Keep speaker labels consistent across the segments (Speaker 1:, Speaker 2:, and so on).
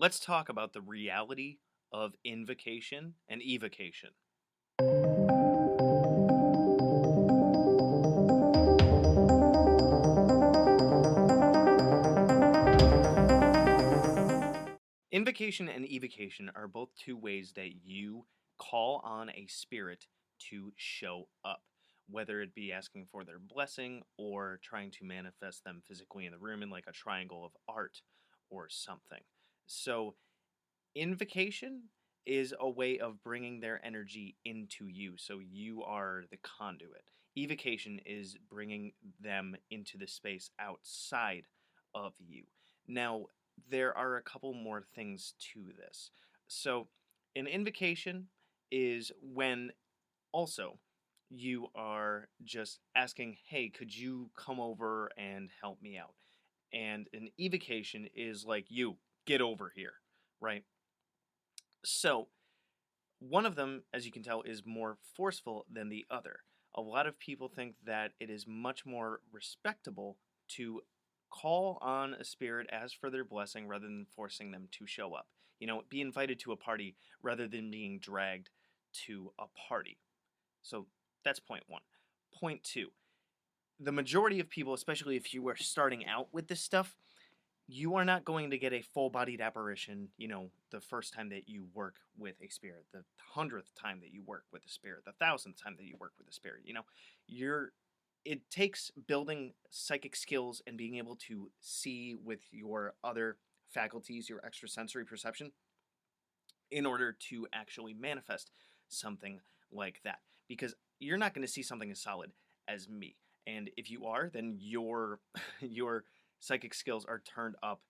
Speaker 1: let's talk about the reality of invocation and evocation. Invocation and evocation are both two ways that you call on a spirit to show up, whether it be asking for their blessing or trying to manifest them physically in the room in like a triangle of art or something. So, invocation is a way of bringing their energy into you, so you are the conduit. Evocation is bringing them into the space outside of you. Now, there are a couple more things to this. So, an invocation is when also you are just asking, hey, could you come over and help me out? And an evocation is like, you, get over here, right? So, one of them, as you can tell, is more forceful than the other. A lot of people think that it is much more respectable to call on a spirit, as for their blessing rather than forcing them to show up. You know, be invited to a party rather than being dragged to a party. So that's point one. Point two the majority of people, especially if you are starting out with this stuff, you are not going to get a full bodied apparition, you know, the first time that you work with a spirit, the hundredth time that you work with a spirit, the thousandth time that you work with a spirit. You know, you're it takes building psychic skills and being able to see with your other faculties, your extrasensory perception, in order to actually manifest something like that. Because you're not going to see something as solid as me. And if you are, then your your psychic skills are turned up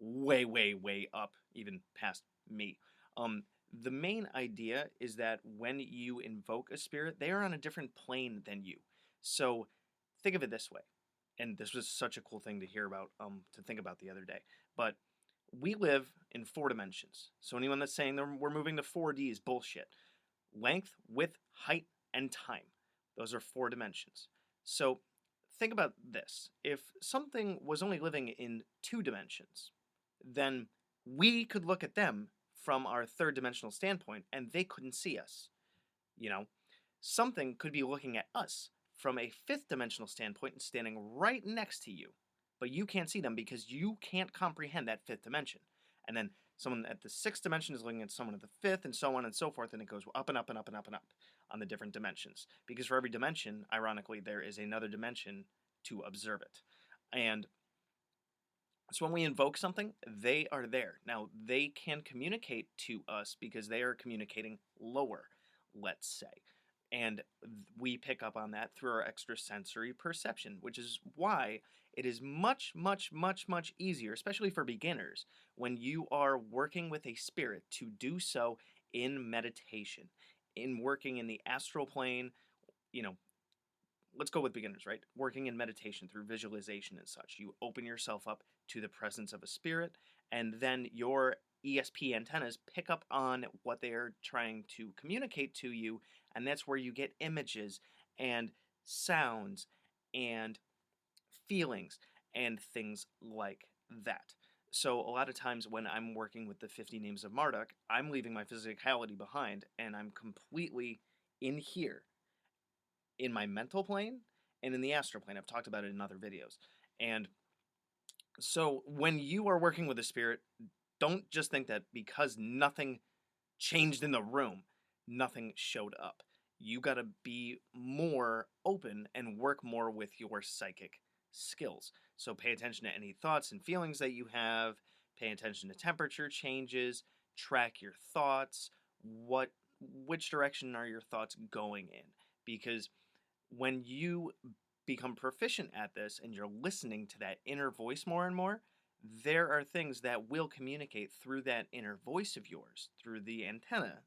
Speaker 1: way, way, way up, even past me. Um, the main idea is that when you invoke a spirit, they are on a different plane than you. So think of it this way, and this was such a cool thing to hear about, um, to think about the other day. But we live in four dimensions. So anyone that's saying we're moving to 4D is bullshit. Length, width, height, and time. Those are four dimensions. So think about this. If something was only living in two dimensions, then we could look at them from our third dimensional standpoint and they couldn't see us. You know, something could be looking at us from a fifth dimensional standpoint and standing right next to you. But you can't see them because you can't comprehend that fifth dimension. And then someone at the sixth dimension is looking at someone at the fifth, and so on and so forth, and it goes up and up and up and up and up on the different dimensions. Because for every dimension, ironically, there is another dimension to observe it. And so when we invoke something, they are there. Now, they can communicate to us because they are communicating lower, let's say and we pick up on that through our extrasensory perception, which is why it is much, much, much, much easier, especially for beginners, when you are working with a spirit to do so in meditation, in working in the astral plane, you know. Let's go with beginners, right? Working in meditation through visualization and such. You open yourself up to the presence of a spirit, and then your ESP antennas pick up on what they are trying to communicate to you and that's where you get images and sounds and feelings and things like that. So a lot of times when I'm working with the 50 names of Marduk, I'm leaving my physicality behind and I'm completely in here in my mental plane and in the astral plane. I've talked about it in other videos. And so when you are working with a spirit, don't just think that because nothing changed in the room, nothing showed up. You got to be more open and work more with your psychic skills. So pay attention to any thoughts and feelings that you have, pay attention to temperature changes, track your thoughts, what which direction are your thoughts going in? Because when you become proficient at this and you're listening to that inner voice more and more, there are things that will communicate through that inner voice of yours, through the antenna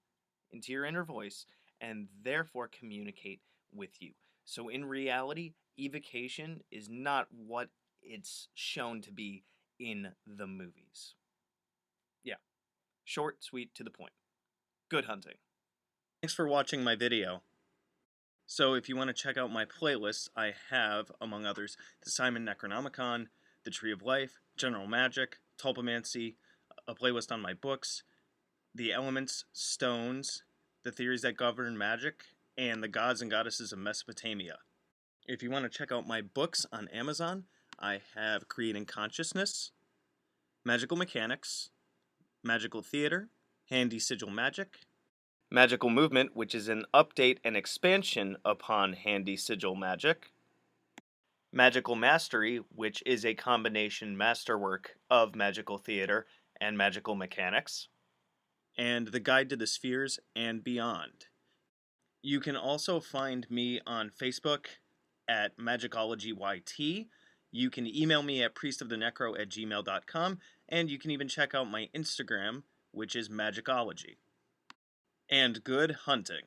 Speaker 1: into your inner voice, and therefore communicate with you. So, in reality, evocation is not what it's shown to be in the movies. Yeah. Short, sweet, to the point. Good hunting. Thanks for watching my video. So, if you want to check out my playlists, I have, among others, the Simon Necronomicon, The Tree of Life, General Magic, Tulpamancy,
Speaker 2: a playlist on my books, the elements, stones, the theories that govern magic, and the gods and goddesses of Mesopotamia. If you want to check out my books on Amazon, I have Creating Consciousness, Magical Mechanics, Magical Theater, Handy Sigil Magic,
Speaker 1: Magical Movement, which is an update and expansion upon Handy Sigil Magic, Magical Mastery, which is a combination masterwork of magical theater and magical mechanics,
Speaker 2: and The Guide to the Spheres and Beyond. You can also find me on Facebook at MagicologyYT. You can email me at priestofthenecro at gmail.com, and you can even check out my Instagram, which is Magicology. And good hunting.